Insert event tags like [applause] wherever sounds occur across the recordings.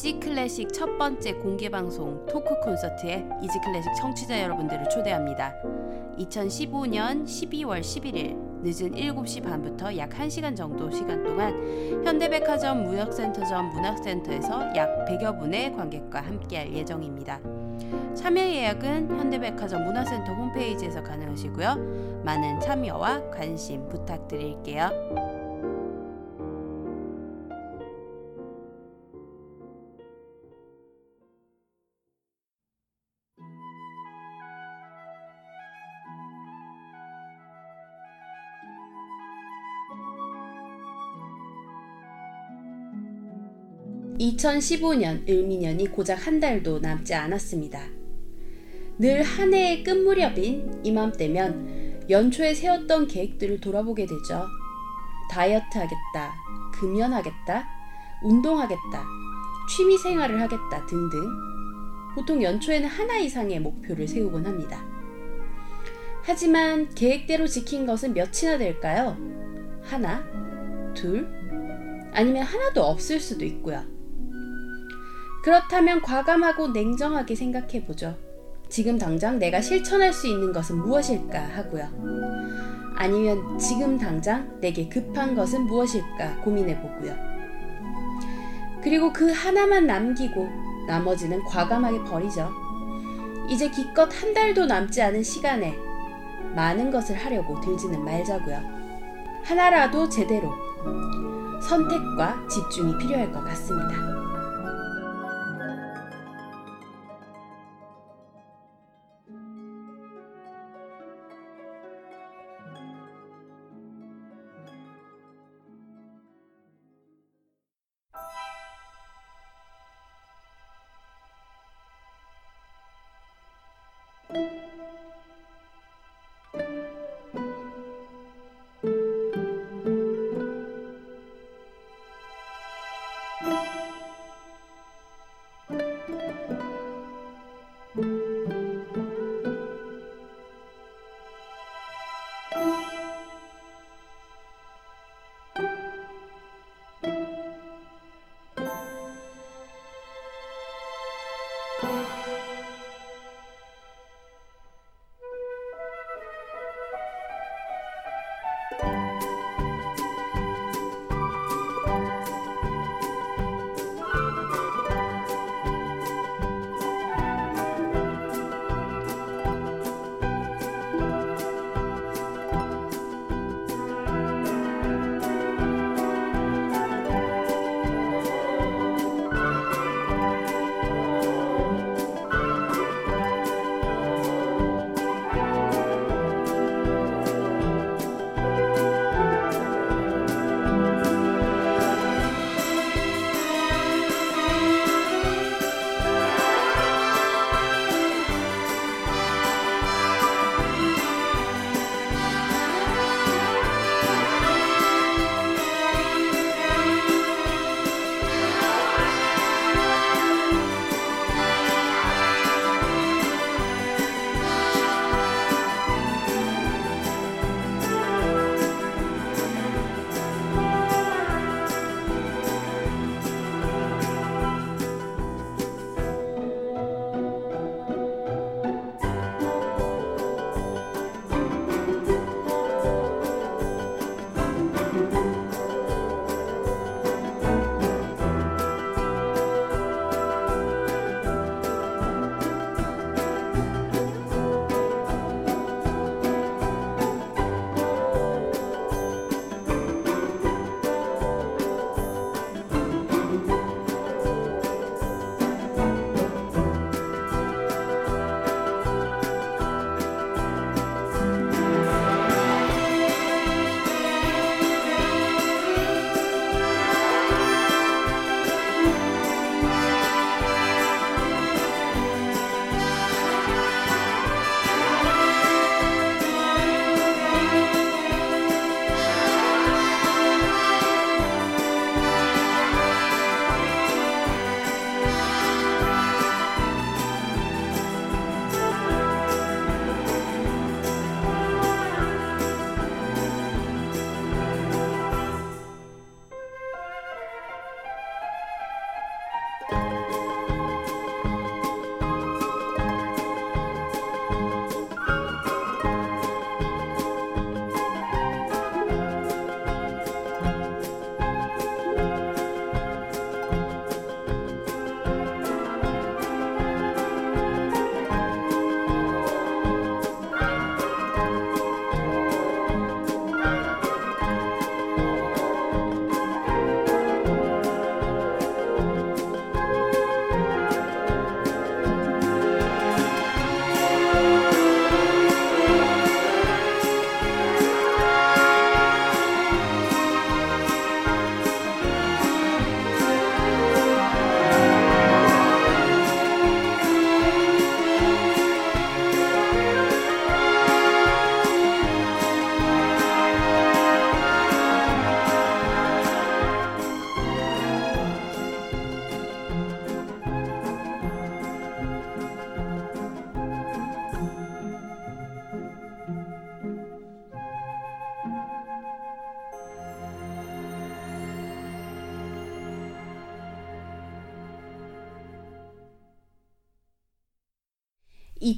이지 클래식 첫 번째 공개 방송 토크 콘서트에 이지 클래식 청취자 여러분들을 초대합니다. 2015년 12월 11일 늦은 7시 반부터 약 1시간 정도 시간 동안 현대백화점 무역센터점 문화센터에서 약 100여 분의 관객과 함께할 예정입니다. 참여 예약은 현대백화점 문화센터 홈페이지에서 가능하시고요. 많은 참여와 관심 부탁드릴게요. 2015년 을미년이 고작 한 달도 남지 않았습니다. 늘 한 해의 끝 무렵인 이맘때면 연초에 세웠던 계획들을 돌아보게 되죠. 다이어트 하겠다, 금연하겠다, 운동하겠다, 취미 생활을 하겠다 등등. 보통 연초에는 하나 이상의 목표를 세우곤 합니다. 하지만 계획대로 지킨 것은 몇이나 될까요? 하나? 둘? 아니면 하나도 없을 수도 있고요. 그렇다면 과감하고 냉정하게 생각해 보죠. 지금 당장 내가 실천할 수 있는 것은 무엇일까 하고요. 아니면 지금 당장 내게 급한 것은 무엇일까 고민해 보고요. 그리고 그 하나만 남기고 나머지는 과감하게 버리죠. 이제 기껏 한 달도 남지 않은 시간에 많은 것을 하려고 들지는 말자고요. 하나라도 제대로 선택과 집중이 필요할 것 같습니다.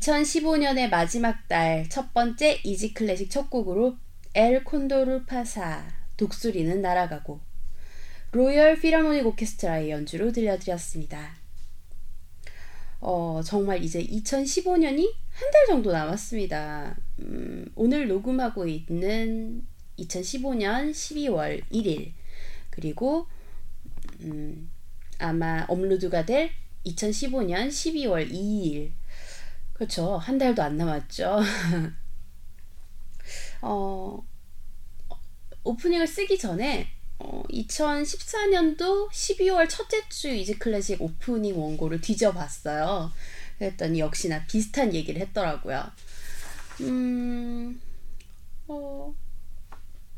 2015년의 마지막 달 첫 번째 이지 클래식 첫 곡으로 엘 콘도르 파사 독수리는 날아가고 로열 피라모닉 오케스트라의 연주로 들려드렸습니다. 어, 정말 이제 2015년이 한 달 정도 남았습니다. 음, 오늘 녹음하고 있는 2015년 12월 1일 그리고 음, 아마 업로드가 될 2015년 12월 2일 그렇죠. 한 달도 안 남았죠. [laughs] 어, 오프닝을 쓰기 전에 어, 2014년도 12월 첫째 주 이지 클래식 오프닝 원고를 뒤져봤어요. 그랬더니 역시나 비슷한 얘기를 했더라고요. 음, 어,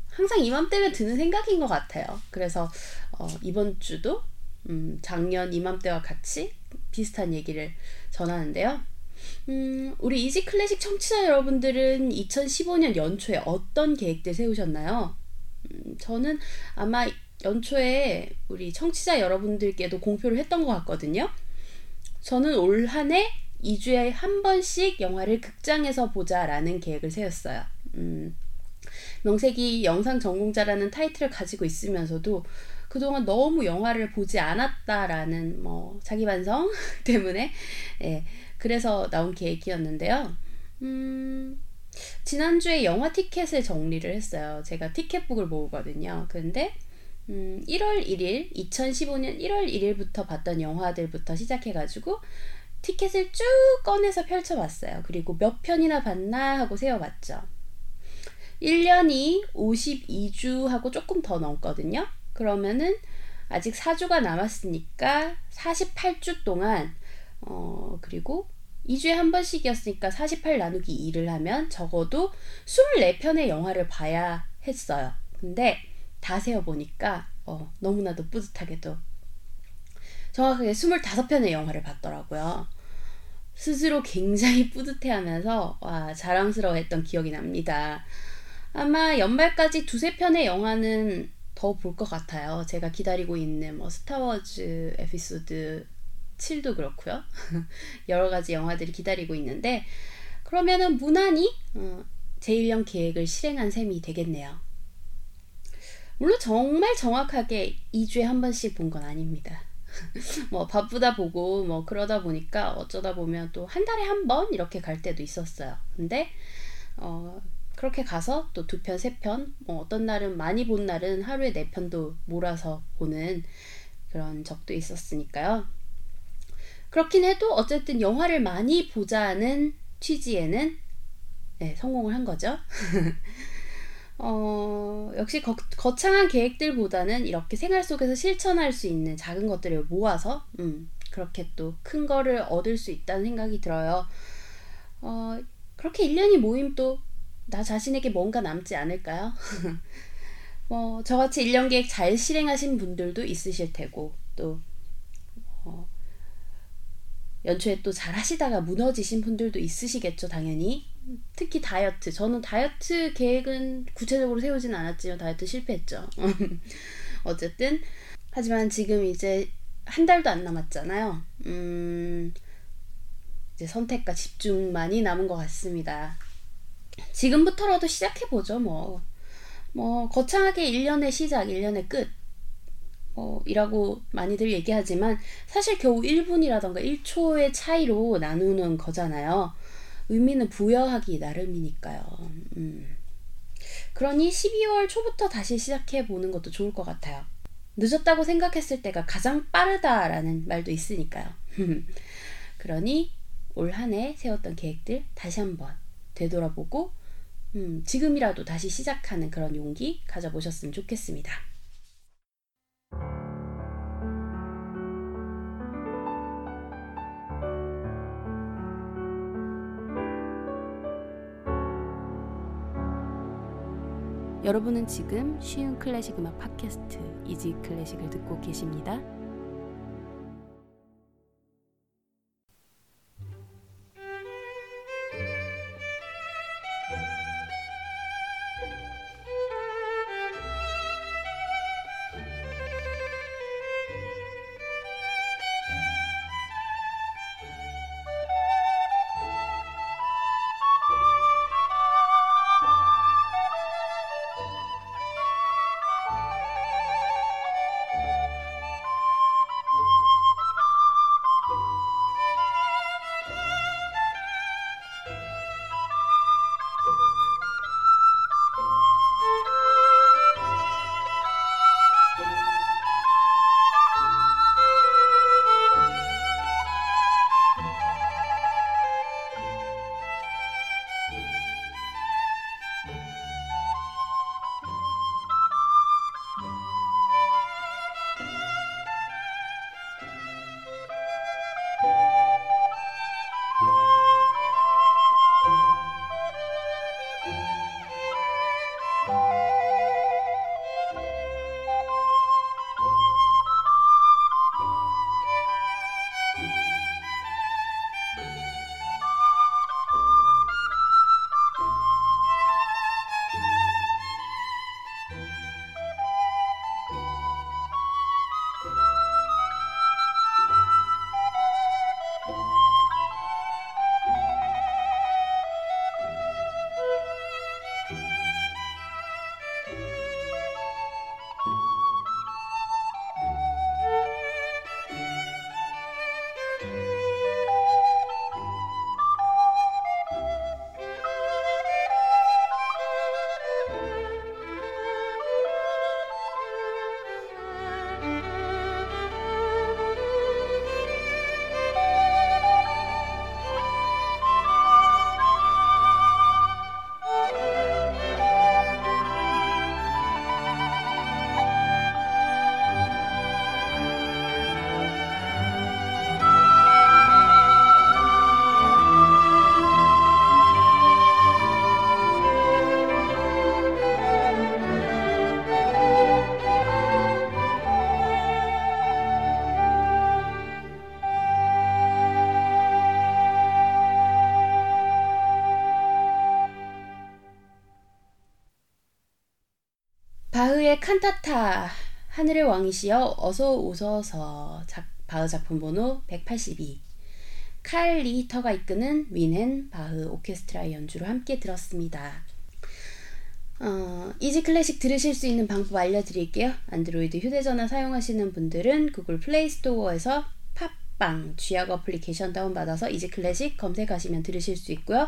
항상 이맘때면 드는 생각인 것 같아요. 그래서 어, 이번 주도 음, 작년 이맘때와 같이 비슷한 얘기를 전하는데요. 음, 우리 이지 클래식 청취자 여러분들은 2015년 연초에 어떤 계획들 세우셨나요? 음, 저는 아마 연초에 우리 청취자 여러분들께도 공표를 했던 것 같거든요. 저는 올 한 해 2주에 한 번씩 영화를 극장에서 보자라는 계획을 세웠어요. 음, 명색이 영상 전공자라는 타이틀을 가지고 있으면서도 그동안 너무 영화를 보지 않았다라는 뭐 자기 반성 [laughs] 때문에 예, 그래서 나온 계획이었는데요. 음, 지난주에 영화 티켓을 정리를 했어요. 제가 티켓북을 모으거든요. 근데 음, 1월 1일, 2015년 1월 1일부터 봤던 영화들부터 시작해가지고 티켓을 쭉 꺼내서 펼쳐봤어요. 그리고 몇 편이나 봤나 하고 세어봤죠. 1년이 52주 하고 조금 더 넘거든요. 그러면은 아직 4주가 남았으니까 48주 동안 어, 그리고 2주에 한 번씩이었으니까 48 나누기 2를 하면 적어도 24편의 영화를 봐야 했어요. 근데 다 세어 보니까 어, 너무나도 뿌듯하게도 정확하게 25편의 영화를 봤더라고요. 스스로 굉장히 뿌듯해 하면서 와 자랑스러워 했던 기억이 납니다. 아마 연말까지 두세 편의 영화는 더 볼 것 같아요. 제가 기다리고 있는 뭐 스타워즈 에피소드 7도 그렇고요. [laughs] 여러 가지 영화들이 기다리고 있는데 그러면은 무난히 어, 제1년 계획을 실행한 셈이 되겠네요. 물론 정말 정확하게 2주에 한 번씩 본 건 아닙니다. [laughs] 뭐 바쁘다 보고 뭐 그러다 보니까 어쩌다 보면 또 한 달에 한 번 이렇게 갈 때도 있었어요. 근데 어 그렇게 가서 또 두 편, 세 편, 뭐 어떤 날은 많이 본 날은 하루에 네 편도 몰아서 보는 그런 적도 있었으니까요. 그렇긴 해도 어쨌든 영화를 많이 보자는 취지에는 네, 성공을 한 거죠. [laughs] 어, 역시 거, 거창한 계획들보다는 이렇게 생활 속에서 실천할 수 있는 작은 것들을 모아서 음, 그렇게 또 큰 거를 얻을 수 있다는 생각이 들어요. 어, 그렇게 1년이 모임 또 나 자신에게 뭔가 남지 않을까요? [laughs] 뭐 저같이 1년 계획 잘 실행하신 분들도 있으실 테고 또 어, 연초에 또 잘 하시다가 무너지신 분들도 있으시겠죠, 당연히. 특히 다이어트. 저는 다이어트 계획은 구체적으로 세우진 않았지만 다이어트 실패했죠. [laughs] 어쨌든. 하지만 지금 이제 한 달도 안 남았잖아요. 음, 이제 선택과 집중만이 남은 것 같습니다. 지금부터라도 시작해보죠, 뭐. 뭐, 거창하게 1년의 시작, 1년의 끝. 어, 이라고 많이들 얘기하지만 사실 겨우 1분이라던가 1초의 차이로 나누는 거잖아요. 의미는 부여하기 나름이니까요. 음. 그러니 12월 초부터 다시 시작해 보는 것도 좋을 것 같아요. 늦었다고 생각했을 때가 가장 빠르다라는 말도 있으니까요. [laughs] 그러니 올 한 해 세웠던 계획들 다시 한번 되돌아보고 음, 지금이라도 다시 시작하는 그런 용기 가져보셨으면 좋겠습니다. 여러분은 지금 쉬운 클래식 음악 팟캐스트 이지 클래식을 듣고 계십니다. 바흐의 칸타타 하늘의 왕이시여 어서 오소서, 바흐 작품 번호 182 칼 리히터가 이끄는 뮌헨 바흐 오케스트라의 연주로 함께 들었습니다. 어, 이지 클래식 들으실 수 있는 방법 알려드릴게요. 안드로이드 휴대전화 사용하시는 분들은 구글 플레이 스토어에서 팟빵 쥐약 어플리케이션 다운받아서 이지 클래식 검색하시면 들으실 수 있고요.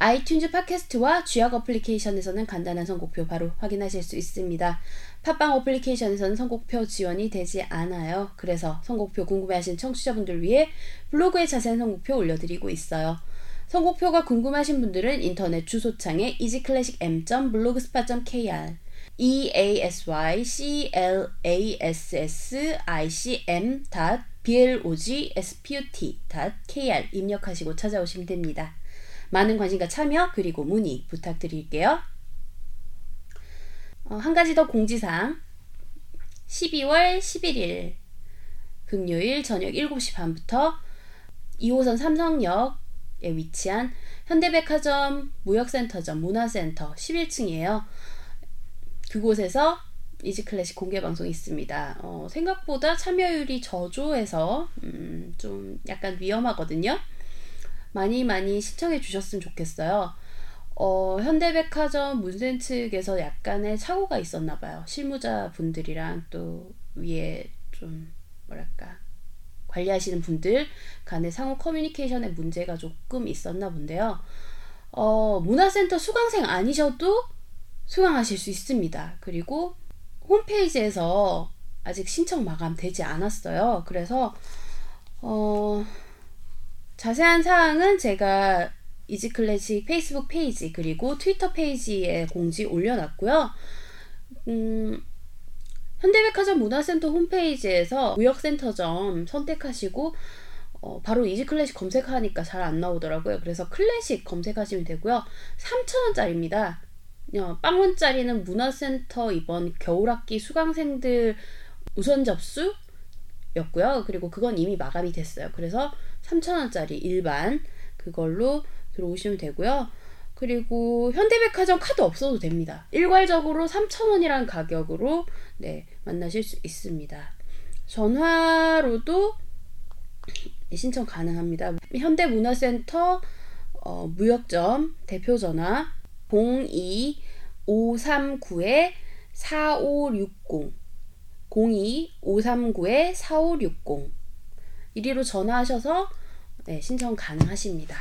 아이튠즈 팟캐스트와 쥐약 어플리케이션에서는 간단한 선곡표 바로 확인하실 수 있습니다. 팟빵 어플리케이션에서는 선곡표 지원이 되지 않아요. 그래서 선곡표 궁금해하신 청취자분들 위해 블로그에 자세한 선곡표 올려드리고 있어요. 선곡표가 궁금하신 분들은 인터넷 주소창에 easyclassicm.blogspot.kr e a s y c l a s s i c m b l o g s p u t k r 입력하시고 찾아오시면 됩니다. 많은 관심과 참여 그리고 문의 부탁드릴게요. 어, 한 가지 더 공지사항 12월 11일 금요일 저녁 7시 반부터 2호선 삼성역에 위치한 현대백화점 무역센터점 문화센터 11층이에요. 그곳에서 이지클래식 공개 방송이 있습니다. 어, 생각보다 참여율이 저조해서 음, 좀 약간 위험하거든요. 많이 많이 시청해 주셨으면 좋겠어요. 어, 현대백화점 문센 측에서 약간의 착오가 있었나 봐요. 실무자 분들이랑 또 위에 좀 뭐랄까 관리하시는 분들 간의 상호 커뮤니케이션에 문제가 조금 있었나 본데요. 어, 문화센터 수강생 아니셔도 수강하실 수 있습니다. 그리고 홈페이지에서 아직 신청 마감되지 않았어요. 그래서 어, 자세한 사항은 제가 이지클래식 페이스북 페이지 그리고 트위터 페이지에 공지 올려놨고요. 음, 현대백화점 문화센터 홈페이지에서 무역센터점 선택하시고 어, 바로 이지클래식 검색하니까 잘 안 나오더라고요. 그래서 클래식 검색하시면 되고요. 3,000원짜리입니다. 어, 빵원짜리는 문화센터 이번 겨울학기 수강생들 우선 접수였고요. 그리고 그건 이미 마감이 됐어요. 그래서 3,000원짜리 일반 그걸로 들어오시면 되고요. 그리고 현대백화점 카드 없어도 됩니다. 일괄적으로 3,000원이라는 가격으로 네, 만나실 수 있습니다. 전화로도 신청 가능합니다. 현대문화센터 어, 무역점 대표 전화 02-539-4560 02-539-4560 이리로 전화하셔서 네, 신청 가능하십니다.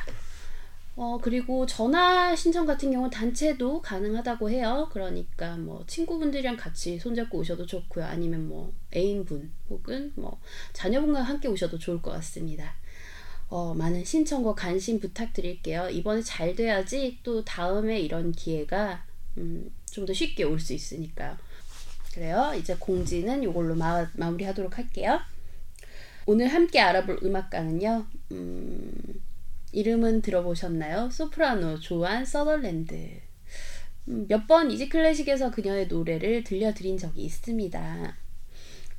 어, 그리고 전화 신청 같은 경우는 단체도 가능하다고 해요. 그러니까 뭐 친구분들이랑 같이 손잡고 오셔도 좋고요. 아니면 뭐 애인분 혹은 뭐 자녀분과 함께 오셔도 좋을 것 같습니다. 어, 많은 신청과 관심 부탁드릴게요. 이번에 잘 돼야지 또 다음에 이런 기회가 음, 좀 더 쉽게 올 수 있으니까요. 그래요. 이제 공지는 이걸로 마, 마무리하도록 할게요. 오늘 함께 알아볼 음악가는요. 음, 이름은 들어보셨나요? 소프라노 조안 서덜랜드. 음, 몇번 이지 클래식에서 그녀의 노래를 들려드린 적이 있습니다.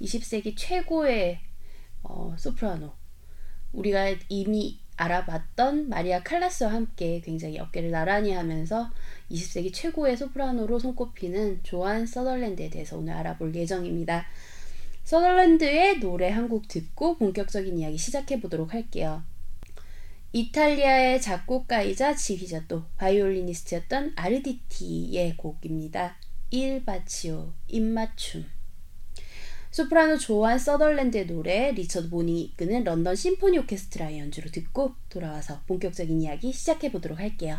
20세기 최고의 어, 소프라노. 우리가 이미 알아봤던 마리아 칼라스와 함께 굉장히 어깨를 나란히 하면서 20세기 최고의 소프라노로 손꼽히는 조안 서덜랜드에 대해서 오늘 알아볼 예정입니다. 서덜랜드의 노래 한 곡 듣고 본격적인 이야기 시작해 보도록 할게요. 이탈리아의 작곡가이자 지휘자 또 바이올리니스트였던 아르디티의 곡입니다. Il bacio, 입맞춤. 소프라노 조안 서덜랜드의 노래 리처드 보닝이 이끄는 런던 심포니 오케스트라의 연주로 듣고 돌아와서 본격적인 이야기 시작해 보도록 할게요.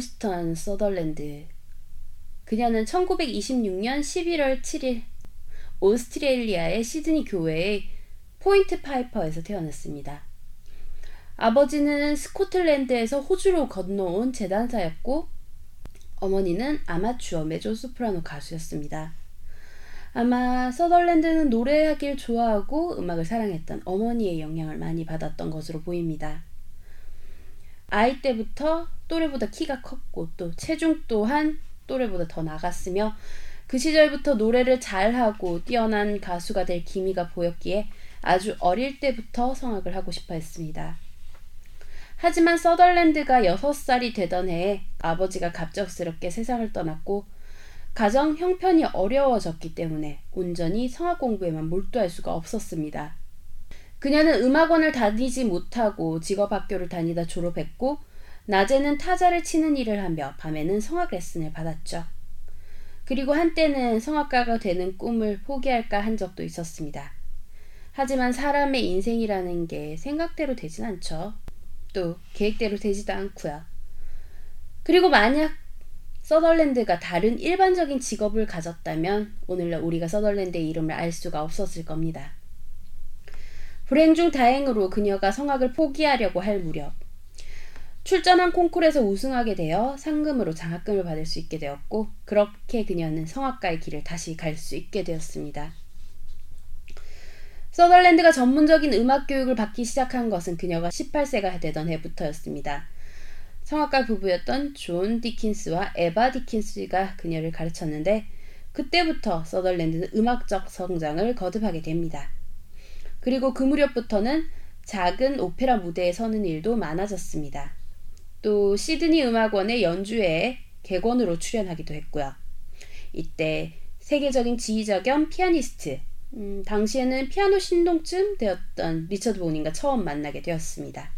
올스턴 서덜랜드. 그녀는 1926년 11월 7일 오스트레일리아의 시드니 교외의 포인트 파이퍼에서 태어났습니다. 아버지는 스코틀랜드에서 호주로 건너온 재단사였고 어머니는 아마추어 메조 소프라노 가수였습니다. 아마 서덜랜드는 노래하길 좋아하고 음악을 사랑했던 어머니의 영향을 많이 받았던 것으로 보입니다. 아이 때부터 또래보다 키가 컸고 또 체중 또한 또래보다 더 나갔으며 그 시절부터 노래를 잘하고 뛰어난 가수가 될 기미가 보였기에 아주 어릴 때부터 성악을 하고 싶어 했습니다. 하지만 서덜랜드가 6살이 되던 해에 아버지가 갑작스럽게 세상을 떠났고 가정 형편이 어려워졌기 때문에 온전히 성악 공부에만 몰두할 수가 없었습니다. 그녀는 음악원을 다니지 못하고 직업학교를 다니다 졸업했고 낮에는 타자를 치는 일을 하며 밤에는 성악 레슨을 받았죠. 그리고 한때는 성악가가 되는 꿈을 포기할까 한 적도 있었습니다. 하지만 사람의 인생이라는 게 생각대로 되진 않죠. 또 계획대로 되지도 않고요. 그리고 만약 서덜랜드가 다른 일반적인 직업을 가졌다면 오늘날 우리가 서덜랜드의 이름을 알 수가 없었을 겁니다. 불행 중 다행으로 그녀가 성악을 포기하려고 할 무렵 출전한 콩쿨에서 우승하게 되어 상금으로 장학금을 받을 수 있게 되었고 그렇게 그녀는 성악가의 길을 다시 갈 수 있게 되었습니다. 서덜랜드가 전문적인 음악 교육을 받기 시작한 것은 그녀가 18세가 되던 해부터였습니다. 성악가 부부였던 존 디킨스와 에바 디킨스가 그녀를 가르쳤는데 그때부터 서덜랜드는 음악적 성장을 거듭하게 됩니다. 그리고 그 무렵부터는 작은 오페라 무대에 서는 일도 많아졌습니다. 또 시드니 음악원의 연주회에 객원으로 출연하기도 했고요. 이때 세계적인 지휘자 겸 피아니스트, 음, 당시에는 피아노 신동쯤 되었던 리처드 보닝과 처음 만나게 되었습니다.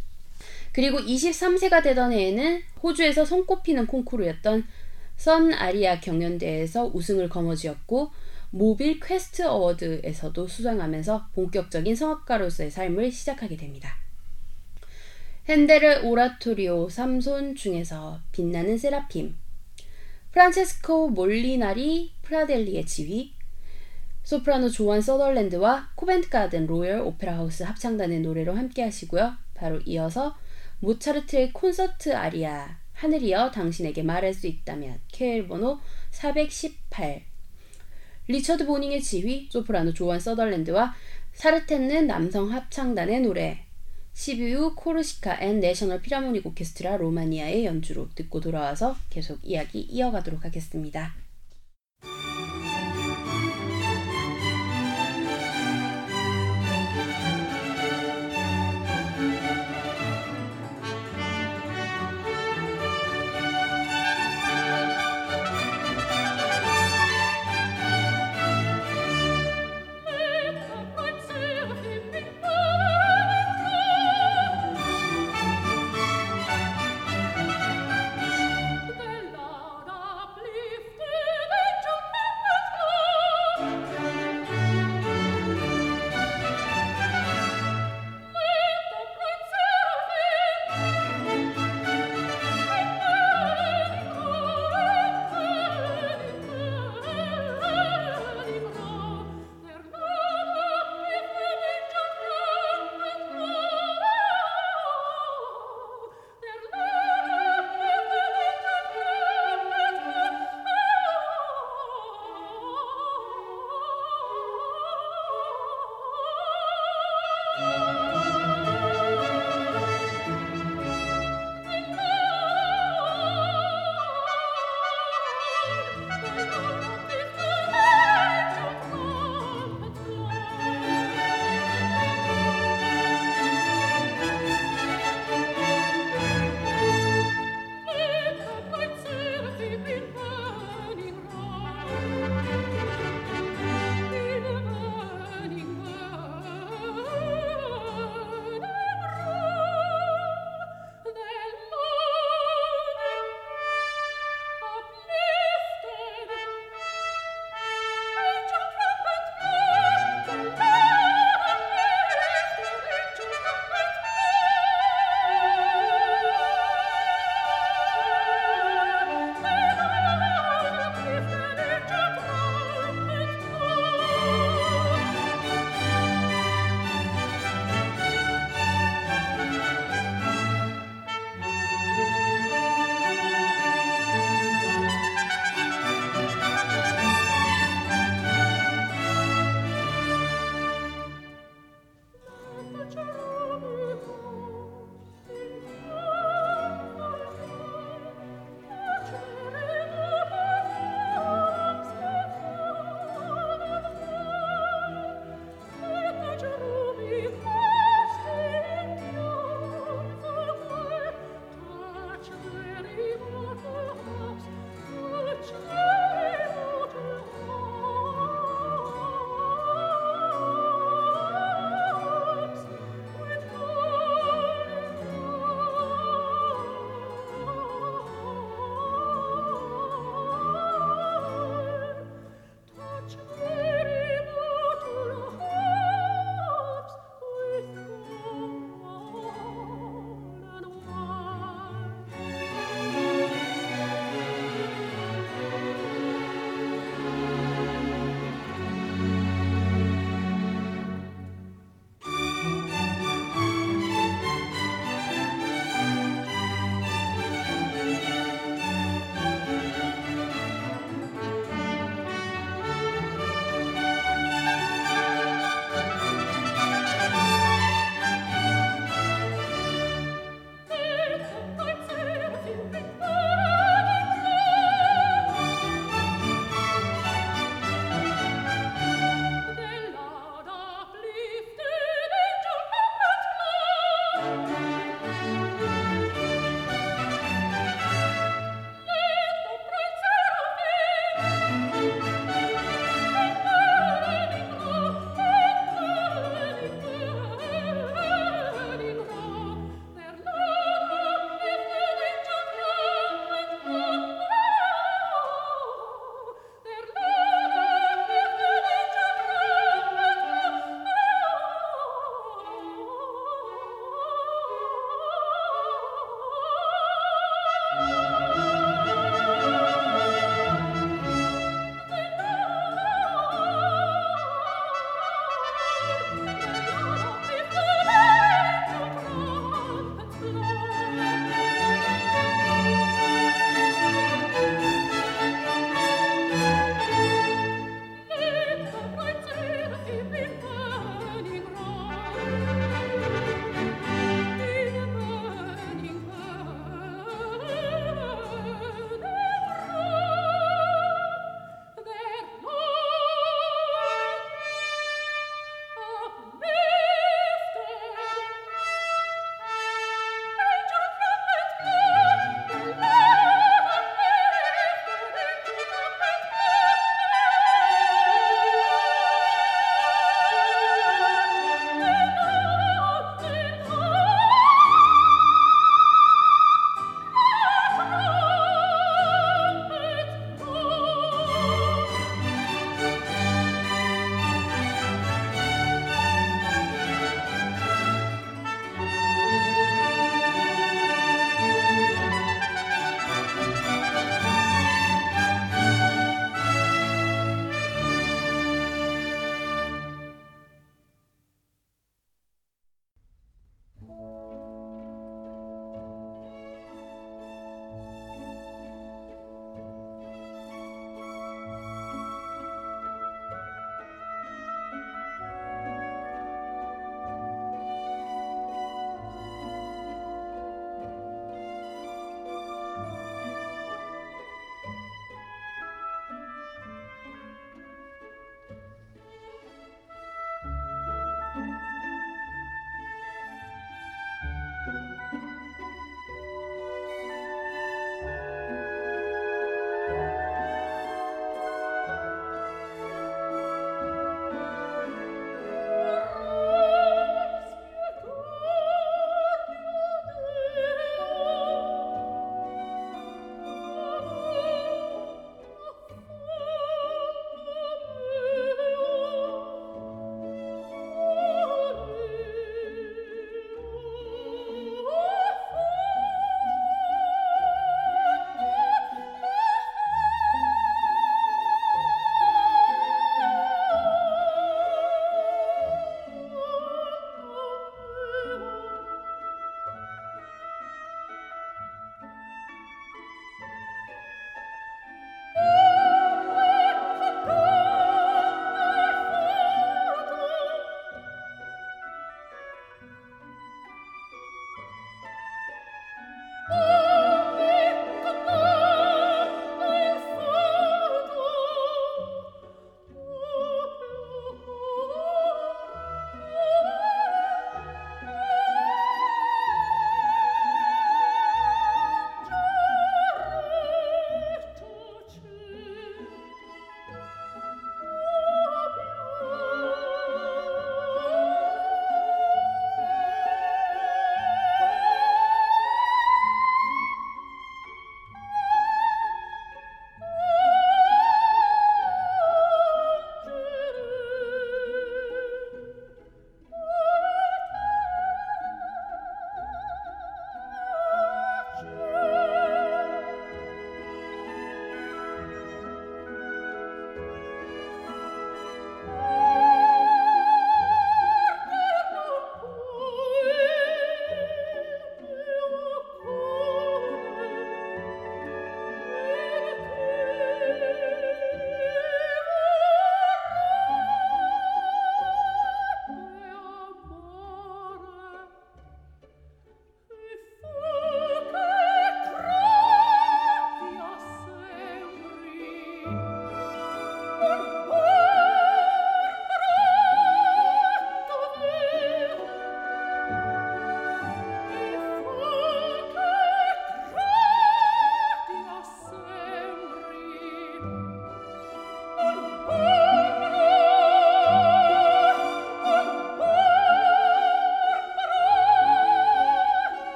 그리고 23세가 되던 해에는 호주에서 손꼽히는 콩쿠르였던 선 아리아 경연대회에서 우승을 거머쥐었고 모빌 퀘스트 어워드에서도 수상하면서 본격적인 성악가로서의 삶을 시작하게 됩니다. 헨델의 오라토리오 삼손 중에서 빛나는 세라핌, 프란체스코 몰리나리 프라델리의 지휘, 소프라노 조안 서덜랜드와 코벤트 가든 로열 오페라 하우스 합창단의 노래로 함께 하시고요. 바로 이어서 모차르트의 콘서트 아리아 하늘이여 당신에게 말할 수 있다면 쾨헬 번호 418 리처드 보닝의 지휘 소프라노 조한 서덜랜드와 사르텐는 남성 합창단의 노래 시비우 코르시카 앤 내셔널 피라모닉 오케스트라 로마니아의 연주로 듣고 돌아와서 계속 이야기 이어가도록 하겠습니다.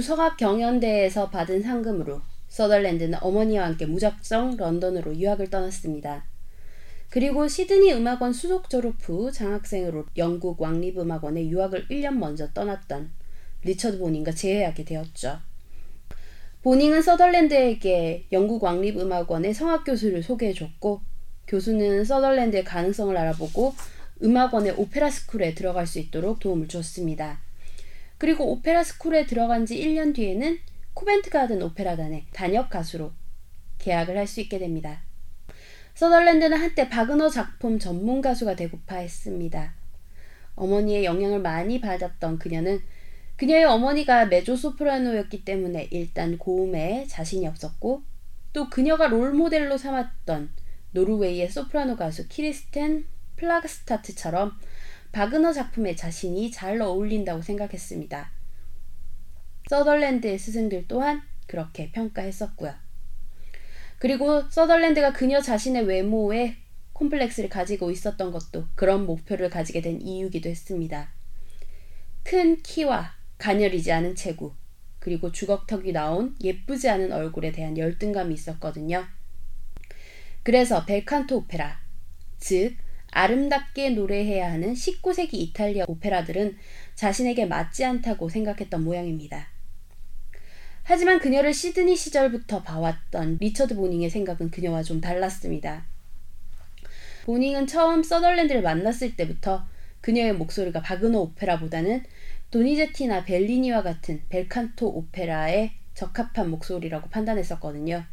두 성악 경연대회에서 받은 상금으로 서덜랜드는 어머니와 함께 무작정 런던으로 유학을 떠났습니다. 그리고 시드니 음악원 수석 졸업 후 장학생으로 영국 왕립 음악원에 유학을 1년 먼저 떠났던 리처드 보닝과 재회하게 되었죠. 보닝은 서덜랜드에게 영국 왕립 음악원의 성악 교수를 소개해줬고 교수는 서덜랜드의 가능성을 알아보고 음악원의 오페라 스쿨에 들어갈 수 있도록 도움을 줬습니다. 그리고 오페라 스쿨에 들어간 지 1년 뒤에는 코벤트 가든 오페라단의 단역 가수로 계약을 할 수 있게 됩니다. 서덜랜드는 한때 바그너 작품 전문 가수가 되고파 했습니다. 어머니의 영향을 많이 받았던 그녀는 그녀의 어머니가 메조 소프라노였기 때문에 일단 고음에 자신이 없었고 또 그녀가 롤 모델로 삼았던 노르웨이의 소프라노 가수 키르스텐 플라그스타트처럼 바그너 작품에 자신이 잘 어울린다고 생각했습니다. 서덜랜드의 스승들 또한 그렇게 평가했었고요. 그리고 서덜랜드가 그녀 자신의 외모에 콤플렉스를 가지고 있었던 것도 그런 목표를 가지게 된 이유기도 했습니다. 큰 키와 가녀리지 않은 체구, 그리고 주걱턱이 나온 예쁘지 않은 얼굴에 대한 열등감이 있었거든요. 그래서 벨칸토 오페라, 즉 아름답게 노래해야 하는 19세기 이탈리아 오페라들은 자신에게 맞지 않다고 생각했던 모양입니다. 하지만 그녀를 시드니 시절부터 봐왔던 리처드 보닝의 생각은 그녀와 좀 달랐습니다. 보닝은 처음 서덜랜드를 만났을 때부터 그녀의 목소리가 바그너 오페라보다는 도니제티나 벨리니와 같은 벨칸토 오페라에 적합한 목소리라고 판단했었거든요.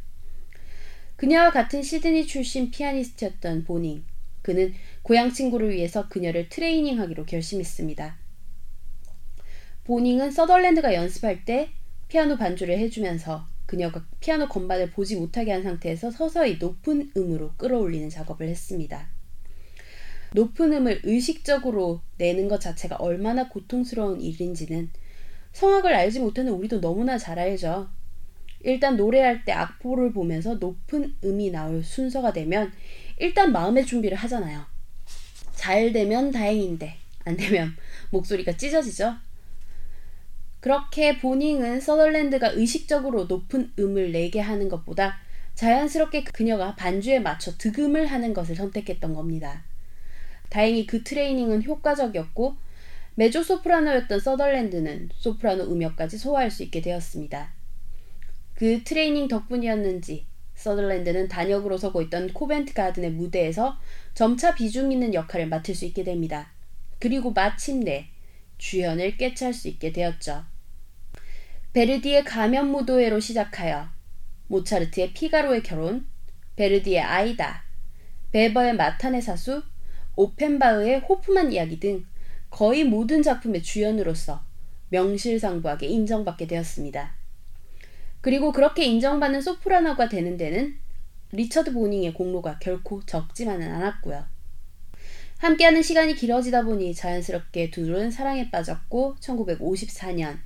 그녀와 같은 시드니 출신 피아니스트였던 보닝, 그는 고향 친구를 위해서 그녀를 트레이닝하기로 결심했습니다. 보닝은 서덜랜드가 연습할 때 피아노 반주를 해주면서 그녀가 피아노 건반을 보지 못하게 한 상태에서 서서히 높은 음으로 끌어올리는 작업을 했습니다. 높은 음을 의식적으로 내는 것 자체가 얼마나 고통스러운 일인지는 성악을 알지 못하는 우리도 너무나 잘 알죠. 일단 노래할 때 악보를 보면서 높은 음이 나올 순서가 되면 일단 마음의 준비를 하잖아요. 잘 되면 다행인데 안 되면 목소리가 찢어지죠. 그렇게 보닝은 서덜랜드가 의식적으로 높은 음을 내게 하는 것보다 자연스럽게 그녀가 반주에 맞춰 득음을 하는 것을 선택했던 겁니다. 다행히 그 트레이닝은 효과적이었고 메조 소프라노였던 서덜랜드는 소프라노 음역까지 소화할 수 있게 되었습니다. 그 트레이닝 덕분이었는지 서덜랜드는 단역으로 서고 있던 코벤트 가든의 무대에서 점차 비중 있는 역할을 맡을 수 있게 됩니다. 그리고 마침내 주연을 꿰찰 수 있게 되었죠. 베르디의 가면 무도회로 시작하여 모차르트의 피가로의 결혼, 베르디의 아이다, 베버의 마탄의 사수, 오펜바흐의 호프만 이야기 등 거의 모든 작품의 주연으로서 명실상부하게 인정받게 되었습니다. 그리고 그렇게 인정받는 소프라노가 되는 데는 리처드 보닝의 공로가 결코 적지만은 않았고요. 함께하는 시간이 길어지다 보니 자연스럽게 둘은 사랑에 빠졌고 1954년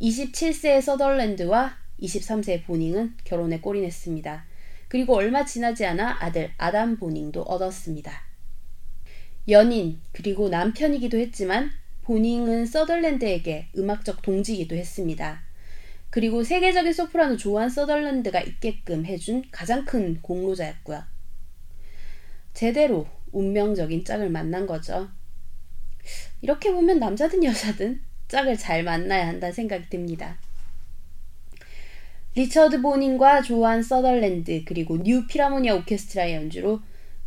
27세의 서덜랜드와 23세의 보닝은 결혼에 꼬리냈습니다. 그리고 얼마 지나지 않아 아들 아담 보닝도 얻었습니다. 연인 그리고 남편이기도 했지만 보닝은 서덜랜드에게 음악적 동지이기도 했습니다. 그리고 세계적인 소프라노 조안 서덜랜드가 있게끔 해준 가장 큰 공로자였고요. 제대로 운명적인 짝을 만난 거죠. 이렇게 보면 남자든 여자든 짝을 잘 만나야 한다는 생각이 듭니다. 리처드 보닝과 조안 서덜랜드 그리고 뉴 필하모니아 오케스트라의 연주로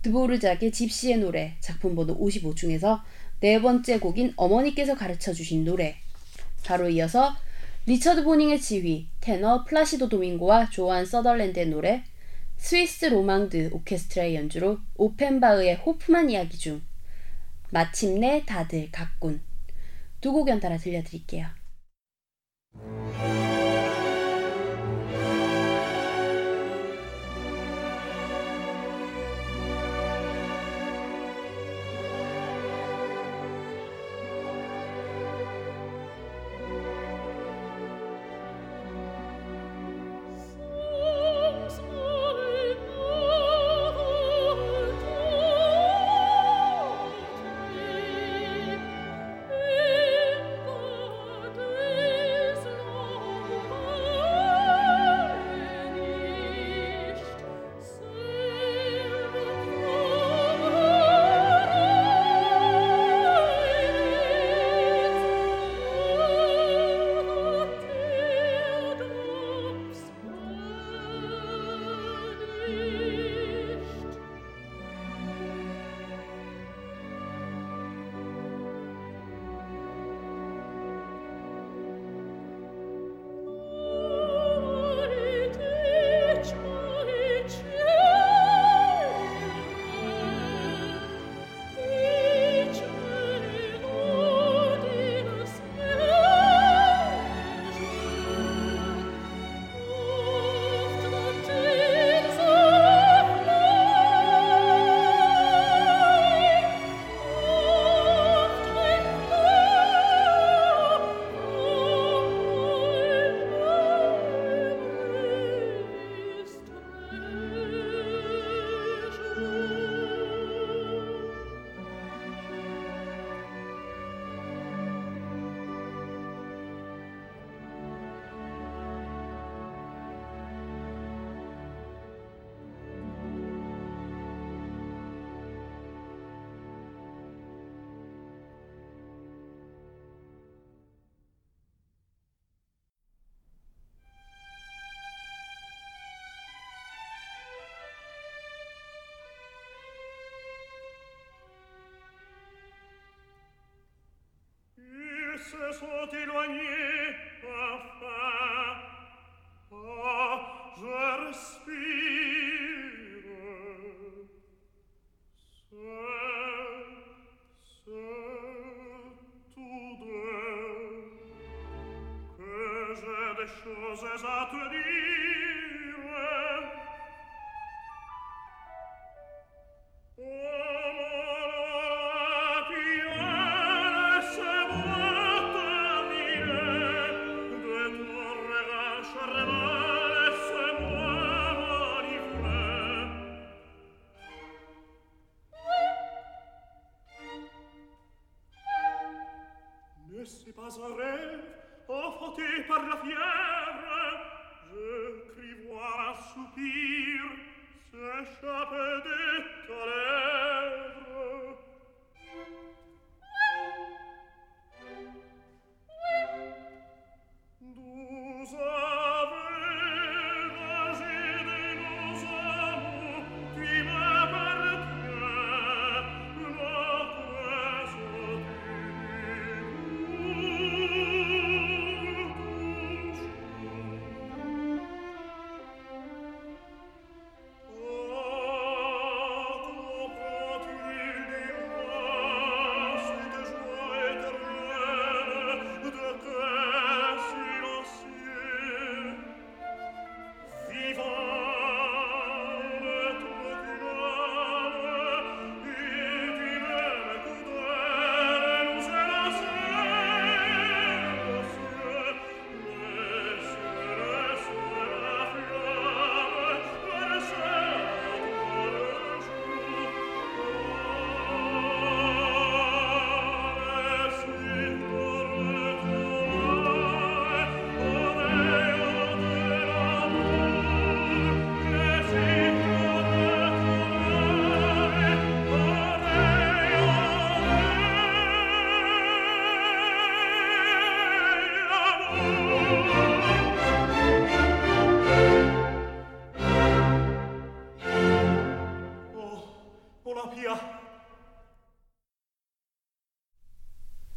드보르작의 집시의 노래 작품 번호 55 중에서 네 번째 곡인 어머니께서 가르쳐 주신 노래 바로 이어서 리처드 보닝의 지휘 테너 플라시도 도밍고와 조안 서덜랜드의 노래 스위스 로망드 오케스트라의 연주로 오펜바흐의 호프만 이야기 중 마침내 다들 갔군 두 곡 연달아 들려드릴게요. chose sa te dire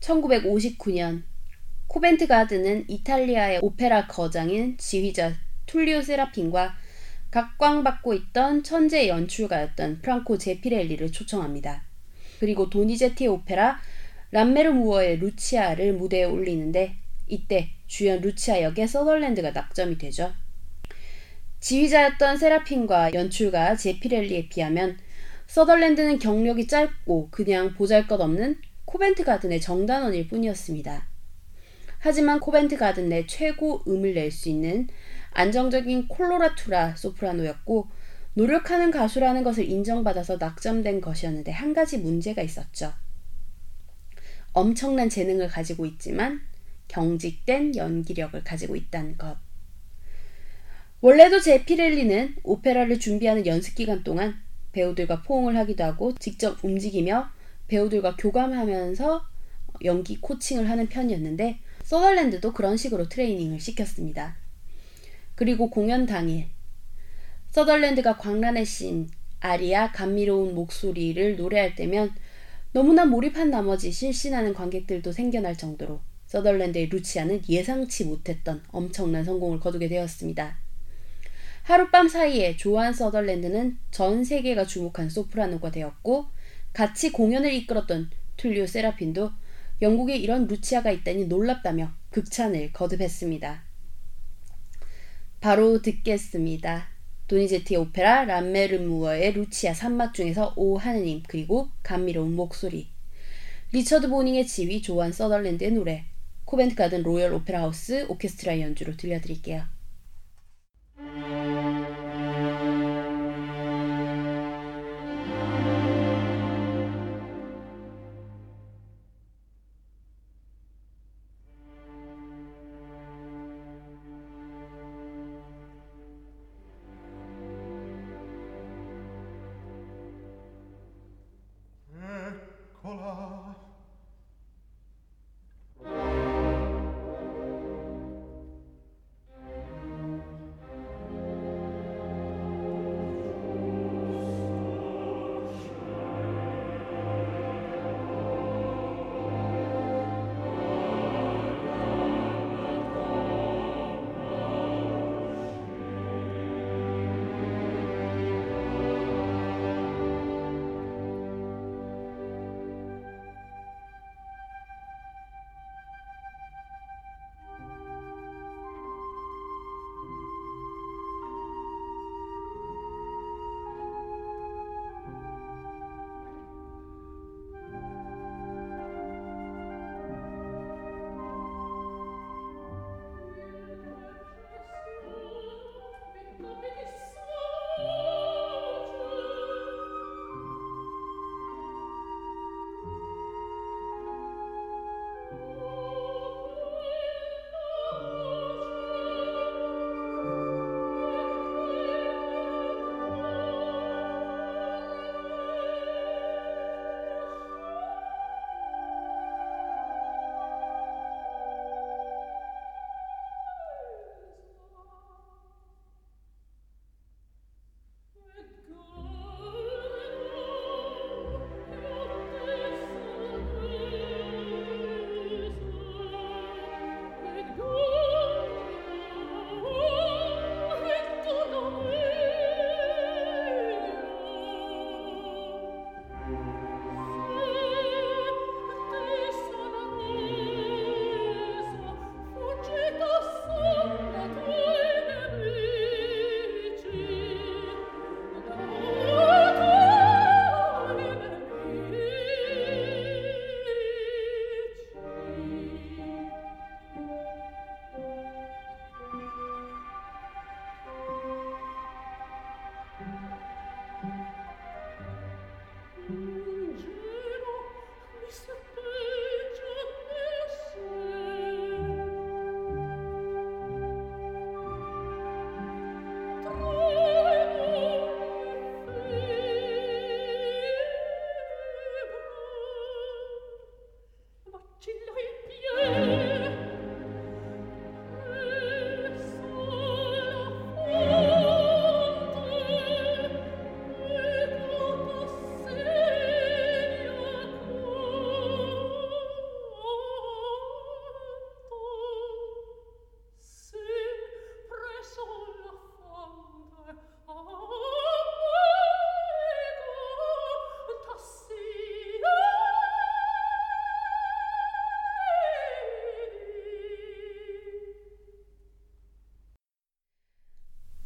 1959년 코벤트 가든은 이탈리아의 오페라 거장인 지휘자 툴리오 세라핀과 각광받고 있던 천재 연출가였던 프랑코 제피렐리를 초청합니다. 그리고 도니제티 오페라 람메르 무어의 루치아를 무대에 올리는데 이때 주연 루치아 역의 서덜랜드가 낙점이 되죠. 지휘자였던 세라핀과 연출가 제피렐리에 비하면 서덜랜드는 경력이 짧고 그냥 보잘것없는 코벤트 가든의 정단원일 뿐이었습니다. 하지만 코벤트 가든 내 최고 음을 낼 수 있는 안정적인 콜로라투라 소프라노였고 노력하는 가수라는 것을 인정받아서 낙점된 것이었는데 한 가지 문제가 있었죠. 엄청난 재능을 가지고 있지만 경직된 연기력을 가지고 있다는 것. 원래도 제피렐리는 오페라를 준비하는 연습 기간 동안 배우들과 포옹을 하기도 하고 직접 움직이며 배우들과 교감하면서 연기 코칭을 하는 편이었는데 서덜랜드도 그런 식으로 트레이닝을 시켰습니다. 그리고 공연 당일 서덜랜드가 광란의 신 아리아 감미로운 목소리를 노래할 때면 너무나 몰입한 나머지 실신하는 관객들도 생겨날 정도로 서덜랜드의 루치아는 예상치 못했던 엄청난 성공을 거두게 되었습니다. 하룻밤 사이에 조한 서덜랜드는 전 세계가 주목한 소프라노가 되었고 같이 공연을 이끌었던 툴리오 세라핀도 영국에 이런 루치아가 있다니 놀랍다며 극찬을 거듭했습니다. 바로 듣겠습니다. 도니제티의 오페라 람메르무어의 루치아 3막 중에서 오 하느님 그리고 감미로운 목소리 리처드 보닝의 지휘 조한 서덜랜드의 노래 코벤트 가든 로열 오페라 하우스 오케스트라 연주로 들려드릴게요.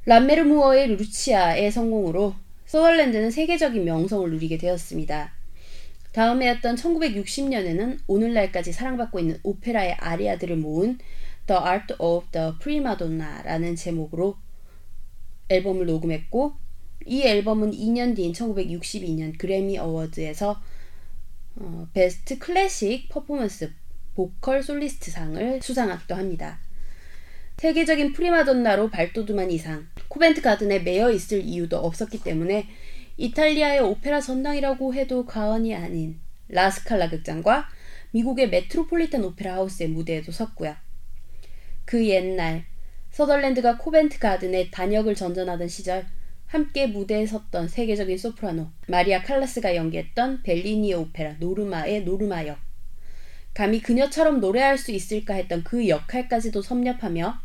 람메르 무어의 루치아의 성공으로 서덜랜드는 세계적인 명성을 누리게 되었습니다. 다음 해였던 1960년에는 오늘날까지 사랑받고 있는 오페라의 아리아들을 모은 The Art of the Prima Donna라는 제목으로 앨범을 녹음했고 이 앨범은 2년 뒤인 1962년 그래미 어워드에서 어, Best Classic Performance Vocal Soloist 상을 수상하기도 합니다. 세계적인 프리마돈나로 발돋움한 이상 코벤트 가든에 매여 있을 이유도 없었기 때문에 이탈리아의 오페라 전당이라고 해도 과언이 아닌 라스칼라 극장과 미국의 메트로폴리탄 오페라 하우스의 무대에도 섰고요. 그 옛날 서덜랜드가 코벤트 가든의 단역을 전전하던 시절 함께 무대에 섰던 세계적인 소프라노 마리아 칼라스가 연기했던 벨리니의 오페라 노르마의 노르마 역 감히 그녀처럼 노래할 수 있을까 했던 그 역할까지도 섭렵하며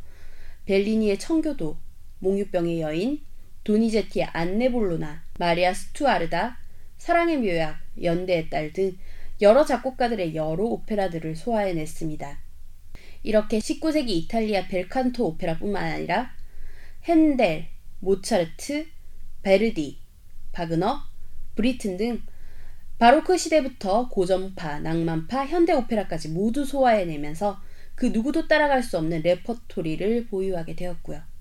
벨리니의 청교도 몽유병의 여인 도니제티의 안네볼로나 마리아 스투아르다 사랑의 묘약 연대의 딸 등 여러 작곡가들의 여러 오페라들을 소화해냈습니다. 이렇게 19세기 이탈리아 벨칸토 오페라뿐만 아니라 핸델, 모차르트, 베르디, 바그너, 브리튼 등 바로크 시대부터 고전파, 낭만파, 현대 오페라까지 모두 소화해내면서 그 누구도 따라갈 수 없는 레퍼토리를 보유하게 되었고요.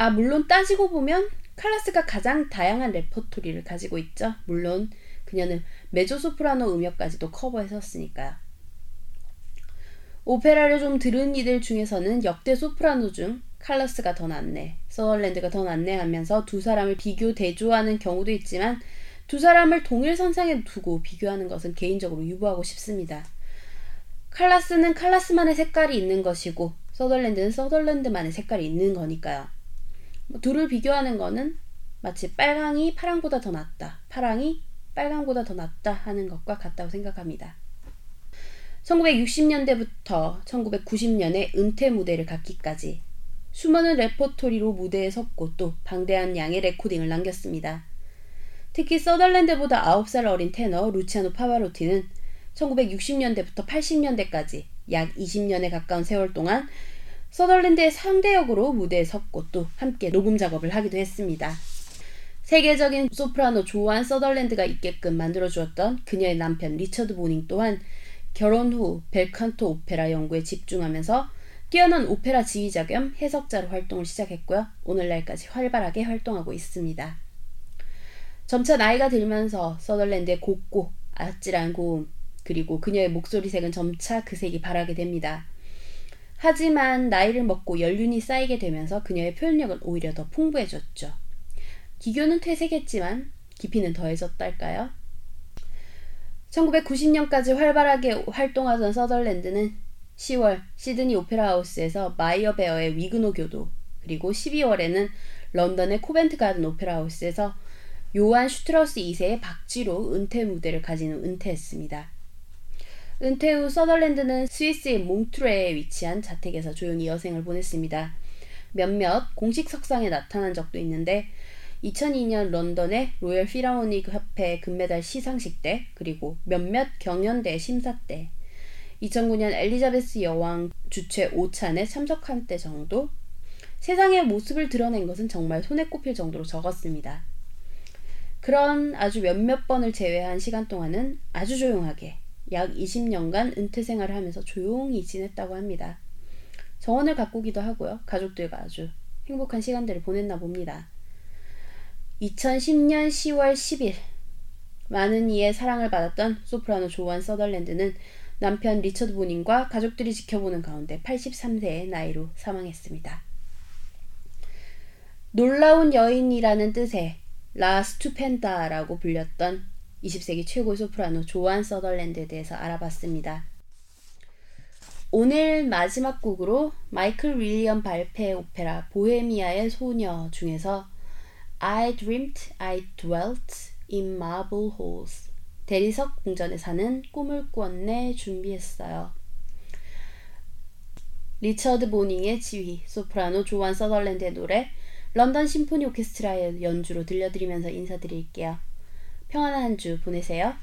아, 물론 따지고 보면 칼라스가 가장 다양한 레퍼토리를 가지고 있죠. 물론 그녀는 메조소프라노 음역까지도 커버했었으니까요. 오페라를 좀 들은 이들 중에서는 역대 소프라노 중 칼라스가 더 낫네, 서덜랜드가 더 낫네 하면서 두 사람을 비교 대조하는 경우도 있지만 두 사람을 동일 선상에 두고 비교하는 것은 개인적으로 유보하고 싶습니다. 칼라스는 칼라스만의 색깔이 있는 것이고 서덜랜드는 서덜랜드만의 색깔이 있는 거니까요. 뭐 둘을 비교하는 거는 마치 빨강이 파랑보다 더 낫다, 파랑이 빨강보다 더 낫다 하는 것과 같다고 생각합니다. 1960년대부터 1990년에 은퇴 무대를 갖기까지 수많은 레퍼토리로 무대에 섰고 또 방대한 양의 레코딩을 남겼습니다. 특히 서덜랜드보다 9살 어린 테너 루치아노 파바로티는 1960년대부터 80년대까지 약 20년에 가까운 세월 동안 서덜랜드의 상대역으로 무대에 섰고 또 함께 녹음 작업을 하기도 했습니다. 세계적인 소프라노 조안 서덜랜드가 있게끔 만들어주었던 그녀의 남편 리처드 보닝 또한 결혼 후 벨칸토 오페라 연구에 집중하면서 뛰어난 오페라 지휘자 겸 해석자로 활동을 시작했고요. 오늘날까지 활발하게 활동하고 있습니다. 점차 나이가 들면서 서덜랜드의 곱고 아찔한 고음 그리고 그녀의 목소리 색은 점차 그 색이 바라게 됩니다. 하지만 나이를 먹고 연륜이 쌓이게 되면서 그녀의 표현력은 오히려 더 풍부해졌죠. 기교는 퇴색했지만 깊이는 더해졌달까요? 1990년까지 활발하게 활동하던 서덜랜드는 10월 시드니 오페라 하우스에서 마이어베어의 위그노 교도 그리고 12월에는 런던의 코벤트 가든 오페라 하우스에서 요한 슈트라우스 2세의 박쥐로 은퇴 무대를 가지는 은퇴했습니다. 은퇴 후 서덜랜드는 스위스의 몽트뢰에 위치한 자택에서 조용히 여생을 보냈습니다. 몇몇 공식 석상에 나타난 적도 있는데 2002년 런던의 로열 필하모닉 협회 금메달 시상식 때 그리고 몇몇 경연대 심사 때 2009년 엘리자베스 여왕 주최 오찬에 참석한 때 정도 세상의 모습을 드러낸 것은 정말 손에 꼽힐 정도로 적었습니다. 그런 아주 몇몇 번을 제외한 시간 동안은 아주 조용하게 약 20년간 은퇴 생활을 하면서 조용히 지냈다고 합니다. 정원을 가꾸기도 하고요. 가족들과 아주 행복한 시간들을 보냈나 봅니다. 2010년 10월 10일 많은 이의 사랑을 받았던 소프라노 조안 서덜랜드는 남편 리처드 보닝과 가족들이 지켜보는 가운데 83세의 나이로 사망했습니다. 놀라운 여인이라는 뜻의 La Stupenda라고 불렸던 20세기 최고의 소프라노 조안 서덜랜드에 대해서 알아봤습니다. 오늘 마지막 곡으로 마이클 윌리엄 발페 오페라 보헤미아의 소녀 중에서 I dreamt I dwelt in marble halls. 대리석 궁전에 사는 꿈을 꾸었네 준비했어요. 리처드 보닝의 지휘, 소프라노 조안 서덜랜드의 노래, 런던 심포니 오케스트라의 연주로 들려드리면서 인사드릴게요. 평안한 한주 보내세요.